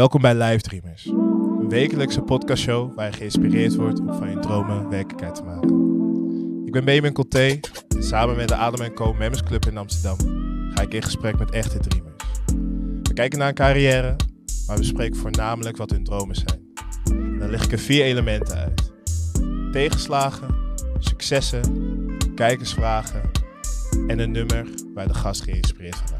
Welkom bij Live Dreamers, een wekelijkse podcastshow waar je geïnspireerd wordt om van je dromen werkelijkheid te maken. Ik ben Benjamin Colté en samen met de Adem Co Members Club in Amsterdam ga ik in gesprek met echte dreamers. We kijken naar een carrière, maar we spreken voornamelijk wat hun dromen zijn. En dan leg ik er vier elementen uit. Tegenslagen, successen, kijkersvragen en een nummer waar de gast geïnspireerd van.